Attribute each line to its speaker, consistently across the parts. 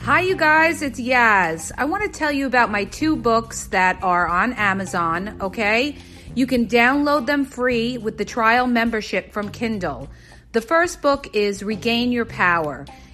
Speaker 1: Hi, you guys, it's Yaz. I want to tell you about my two books that are on Amazon, okay? You can download them free with the trial membership from Kindle. The first book is Regain Your Power.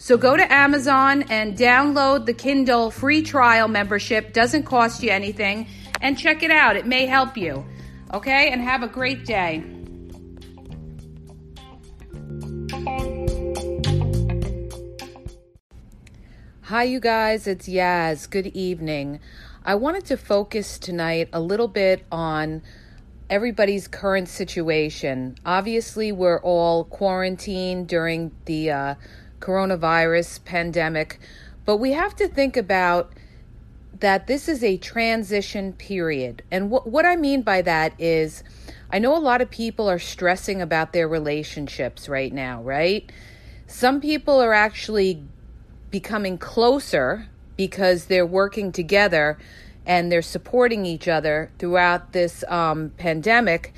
Speaker 1: So go to Amazon and download the Kindle free trial membership. Doesn't cost you anything. And check it out. It may help you. Okay? And have a great day. Hi, you guys. It's Yaz. Good evening. I wanted to focus tonight a little bit on everybody's current situation. Obviously, we're all quarantined during the uh, coronavirus pandemic, but we have to think about that this is a transition period. And what, what I mean by that is, I know a lot of people are stressing about their relationships right now, right? Some people are actually becoming closer because they're working together and they're supporting each other throughout this um, pandemic.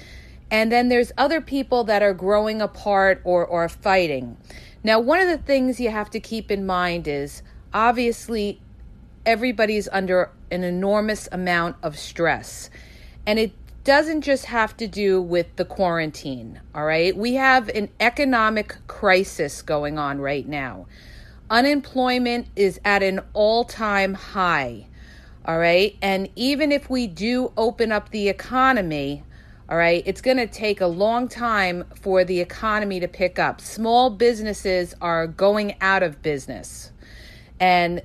Speaker 1: And then there's other people that are growing apart or, or fighting. Now, one of the things you have to keep in mind is obviously everybody's under an enormous amount of stress. And it doesn't just have to do with the quarantine, all right? We have an economic crisis going on right now. Unemployment is at an all time high, all right? And even if we do open up the economy, all right. It's going to take a long time for the economy to pick up. Small businesses are going out of business. And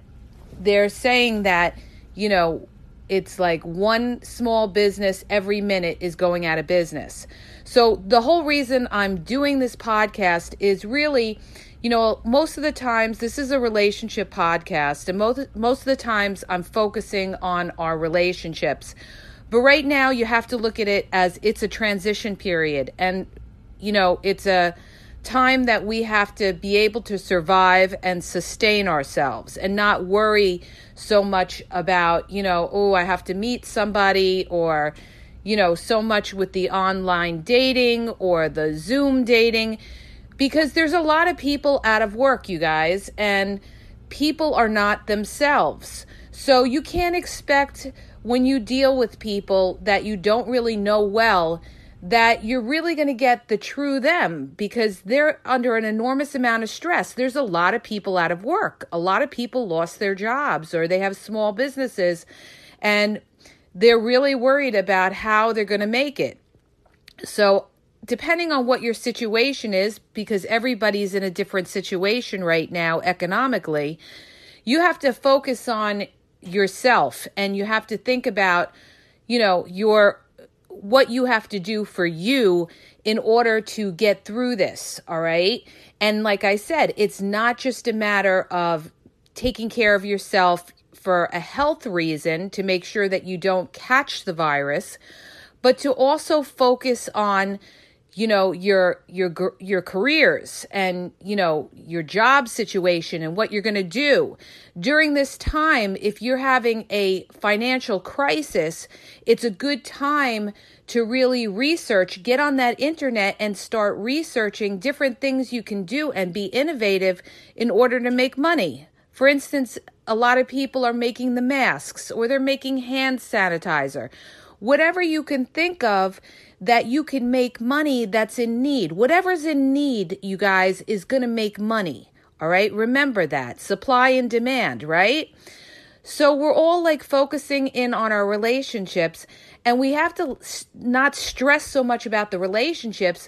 Speaker 1: they're saying that, you know, it's like one small business every minute is going out of business. So the whole reason I'm doing this podcast is really, you know, most of the times this is a relationship podcast and most most of the times I'm focusing on our relationships but right now, you have to look at it as it's a transition period. And, you know, it's a time that we have to be able to survive and sustain ourselves and not worry so much about, you know, oh, I have to meet somebody or, you know, so much with the online dating or the Zoom dating because there's a lot of people out of work, you guys, and people are not themselves. So you can't expect when you deal with people that you don't really know well that you're really going to get the true them because they're under an enormous amount of stress. There's a lot of people out of work. A lot of people lost their jobs or they have small businesses and they're really worried about how they're going to make it. So, depending on what your situation is, because everybody's in a different situation right now economically, you have to focus on yourself and you have to think about you know your what you have to do for you in order to get through this all right? And like i said it's not just a matter of taking care of yourself for a health reason to make sure that you don't catch the virus but to also focus on you know your your your careers and you know your job situation and what you're going to do. During this time if you're having a financial crisis it's a good time to really research get on that internet and start researching different things you can do and be innovative in order to make money. For instance a lot of people are making the masks or they're making hand sanitizer. Whatever you can think of that you can make money that's in need. Whatever's in need, you guys, is going to make money. All right. Remember that supply and demand, right? So we're all like focusing in on our relationships, and we have to not stress so much about the relationships,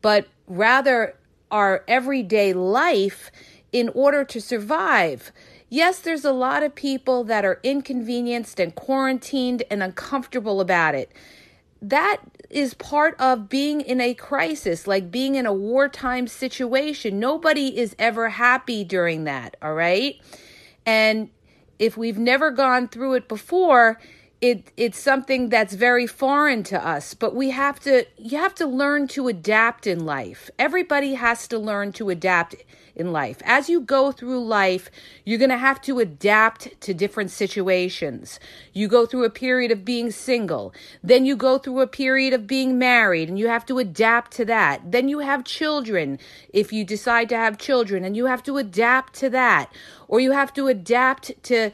Speaker 1: but rather our everyday life in order to survive. Yes, there's a lot of people that are inconvenienced and quarantined and uncomfortable about it. That is part of being in a crisis, like being in a wartime situation. Nobody is ever happy during that, all right? And if we've never gone through it before, it it's something that's very foreign to us but we have to you have to learn to adapt in life. Everybody has to learn to adapt in life. As you go through life you're going to have to adapt to different situations. You go through a period of being single then you go through a period of being married and you have to adapt to that. Then you have children if you decide to have children and you have to adapt to that. Or you have to adapt to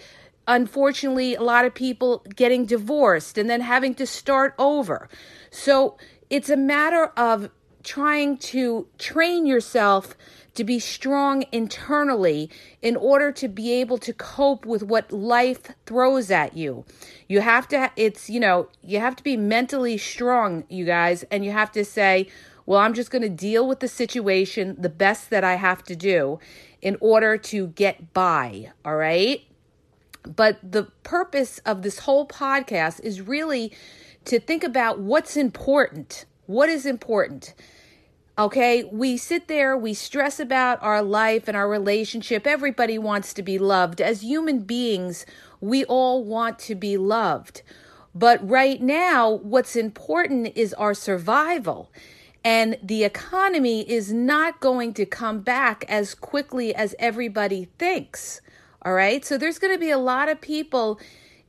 Speaker 1: unfortunately a lot of people getting divorced and then having to start over. So it's a matter of trying to train yourself to be strong internally in order to be able to cope with what life throws at you. You have to, it's, you know, you have to be mentally strong, you guys, and you have to say, well, I'm just going to deal with the situation the best that I have to do in order to get by. All right. But the purpose of this whole podcast is really to think about what's important. What is important? Okay, we sit there, we stress about our life and our relationship. Everybody wants to be loved. As human beings, we all want to be loved. But right now, what's important is our survival. And the economy is not going to come back as quickly as everybody thinks. All right. So there's going to be a lot of people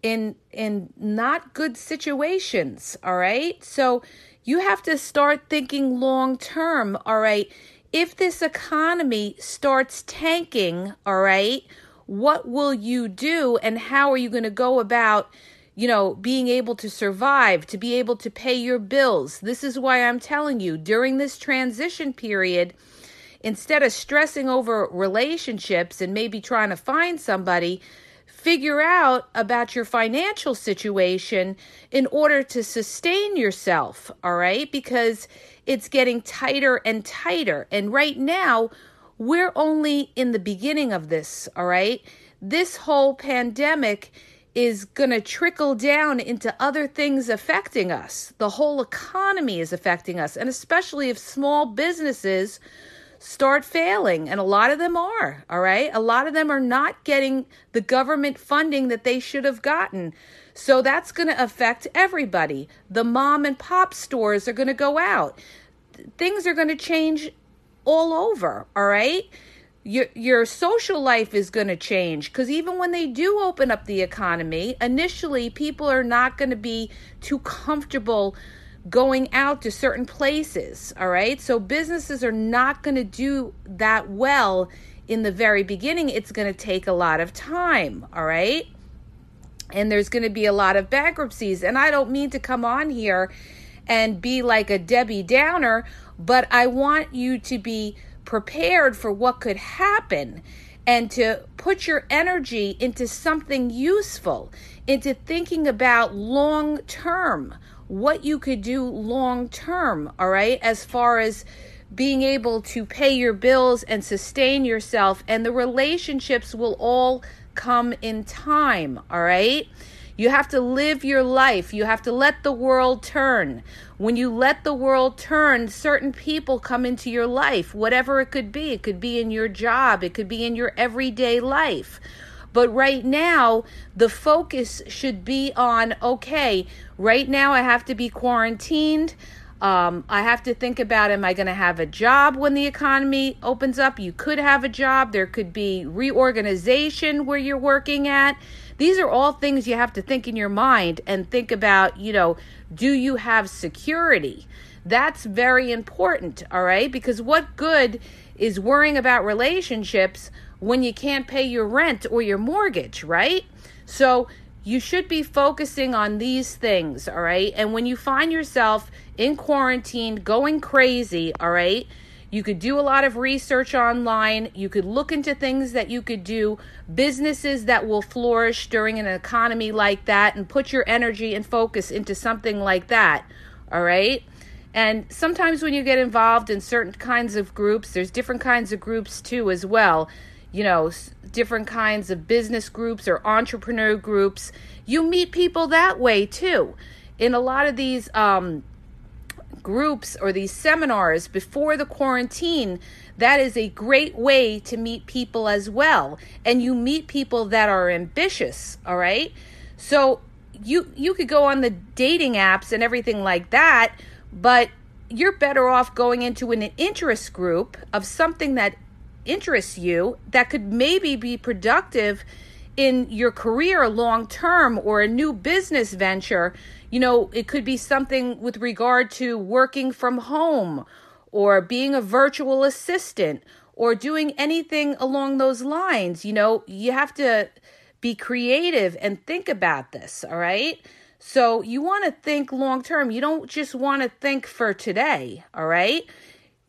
Speaker 1: in in not good situations, all right? So you have to start thinking long term, all right? If this economy starts tanking, all right, what will you do and how are you going to go about you know, being able to survive, to be able to pay your bills. This is why I'm telling you during this transition period, instead of stressing over relationships and maybe trying to find somebody, figure out about your financial situation in order to sustain yourself, all right? Because it's getting tighter and tighter. And right now, we're only in the beginning of this, all right? This whole pandemic is going to trickle down into other things affecting us. The whole economy is affecting us, and especially if small businesses start failing. And a lot of them are, all right? A lot of them are not getting the government funding that they should have gotten. So that's going to affect everybody. The mom and pop stores are going to go out. Things are going to change all over, all right? Your your social life is going to change cuz even when they do open up the economy, initially people are not going to be too comfortable going out to certain places. All right. So businesses are not going to do that well in the very beginning. It's going to take a lot of time. All right. And there's going to be a lot of bankruptcies. And I don't mean to come on here and be like a Debbie Downer, but I want you to be prepared for what could happen and to put your energy into something useful, into thinking about long term what you could do long term, all right, as far as being able to pay your bills and sustain yourself, and the relationships will all come in time, all right? You have to live your life. You have to let the world turn. When you let the world turn, certain people come into your life, whatever it could be. It could be in your job, it could be in your everyday life. But right now, the focus should be on okay, right now I have to be quarantined. Um, I have to think about am I going to have a job when the economy opens up? You could have a job. There could be reorganization where you're working at. These are all things you have to think in your mind and think about, you know, do you have security? That's very important, all right? Because what good is worrying about relationships when you can't pay your rent or your mortgage, right? So you should be focusing on these things, all right? And when you find yourself in quarantine going crazy, all right, You could do a lot of research online. You could look into things that you could do, businesses that will flourish during an economy like that, and put your energy and focus into something like that. All right. And sometimes when you get involved in certain kinds of groups, there's different kinds of groups too, as well. You know, different kinds of business groups or entrepreneur groups. You meet people that way too. In a lot of these um, groups or these seminars before the quarantine, that is a great way to meet people as well. And you meet people that are ambitious, all right? So you you could go on the dating apps and everything like that, but you're better off going into an interest group of something that interests you that could maybe be productive in your career long term or a new business venture. You know, it could be something with regard to working from home or being a virtual assistant or doing anything along those lines. You know, you have to be creative and think about this, all right? So you want to think long term. You don't just want to think for today, all right?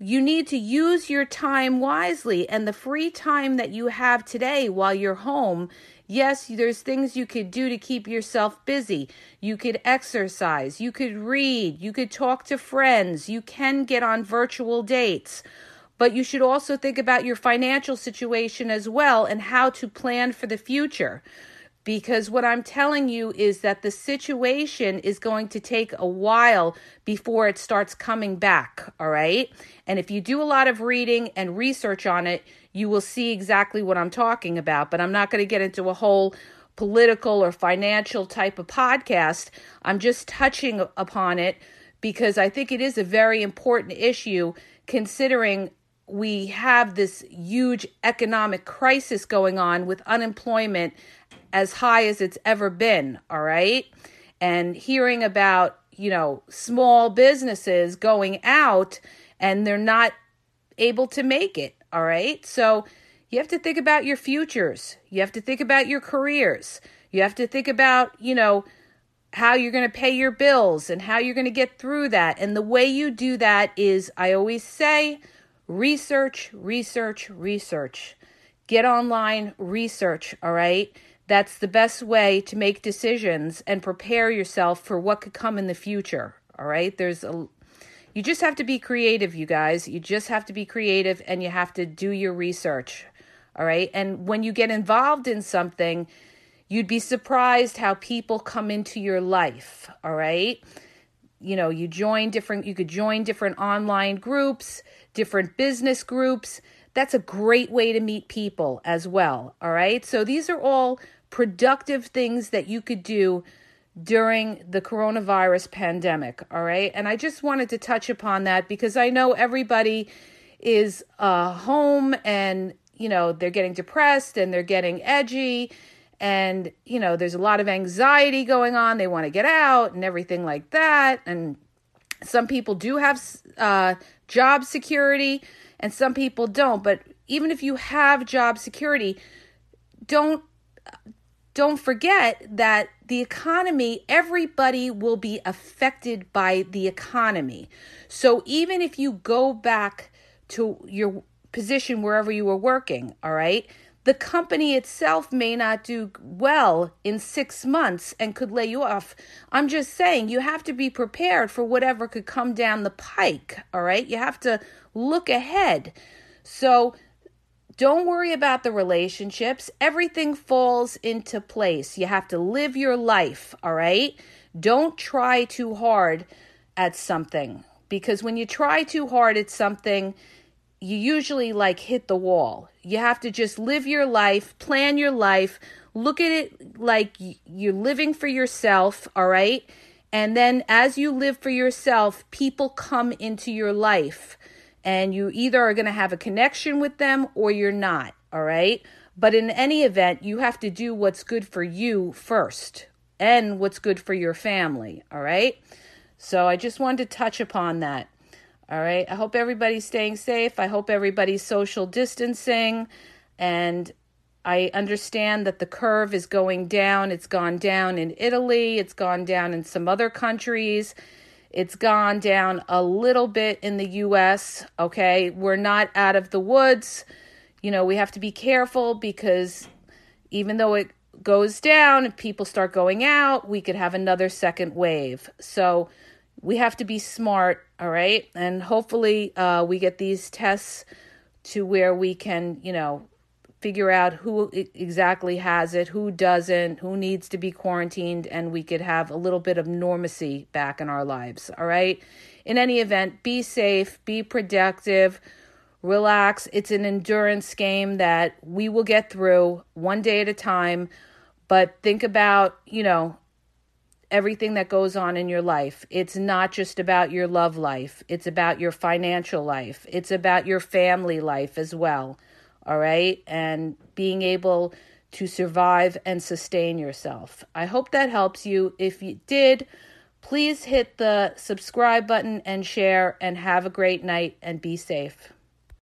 Speaker 1: You need to use your time wisely and the free time that you have today while you're home. Yes, there's things you could do to keep yourself busy. You could exercise, you could read, you could talk to friends, you can get on virtual dates. But you should also think about your financial situation as well and how to plan for the future because what I'm telling you is that the situation is going to take a while before it starts coming back, all right? And if you do a lot of reading and research on it, you will see exactly what I'm talking about. But I'm not going to get into a whole political or financial type of podcast. I'm just touching upon it because I think it is a very important issue considering we have this huge economic crisis going on with unemployment as high as it's ever been, all right? And hearing about, you know, small businesses going out and they're not able to make it, all right? So you have to think about your futures. You have to think about your careers. You have to think about, you know, how you're going to pay your bills and how you're going to get through that. And the way you do that is, I always say, research, research, research. Get online, research, all right? That's the best way to make decisions and prepare yourself for what could come in the future. All right? There's a you just have to be creative, you guys. You just have to be creative and you have to do your research. All right? And when you get involved in something, you'd be surprised how people come into your life, all right? You know, you join different you could join different online groups, different business groups. That's a great way to meet people as well, all right? So these are all productive things that you could do during the coronavirus pandemic. All right. And I just wanted to touch upon that because I know everybody is uh, home and, you know, they're getting depressed and they're getting edgy. And, you know, there's a lot of anxiety going on. They want to get out and everything like that. And some people do have uh, job security and some people don't. But even if you have job security, don't don't forget that the economy, everybody will be affected by the economy. So even if you go back to your position wherever you were working, all right, the company itself may not do well in six months and could lay you off. I'm just saying you have to be prepared for whatever could come down the pike, all right? You have to look ahead. So don't worry about the relationships. Everything falls into place. You have to live your life, all right? Don't try too hard at something because when you try too hard at something, you usually like hit the wall. You have to just live your life, plan your life, look at it like you're living for yourself, all right? And then as you live for yourself, people come into your life and you either are going to have a connection with them or you're not, all right? But in any event, you have to do what's good for you first and what's good for your family, all right? So I just wanted to touch upon that. All right. I hope everybody's staying safe. I hope everybody's social distancing. And I understand that the curve is going down. It's gone down in Italy, it's gone down in some other countries It's gone down a little bit in the US, okay? We're not out of the woods. You know, we have to be careful because even though it goes down, if people start going out, we could have another second wave. So we have to be smart, all right? And hopefully uh, we get these tests to where we can, you know, figure out who exactly has it, who doesn't, who needs to be quarantined, and we could have a little bit of normacy back in our lives. All right. In any event, be safe, be productive, relax. It's an endurance game that we will get through one day at a time. But think about, you know, everything that goes on in your life. It's not just about your love life, it's about your financial life, it's about your family life as well all right, and being able to survive and sustain yourself. I hope that helps you. If you did, please hit the subscribe button and share, and have a great night and be safe.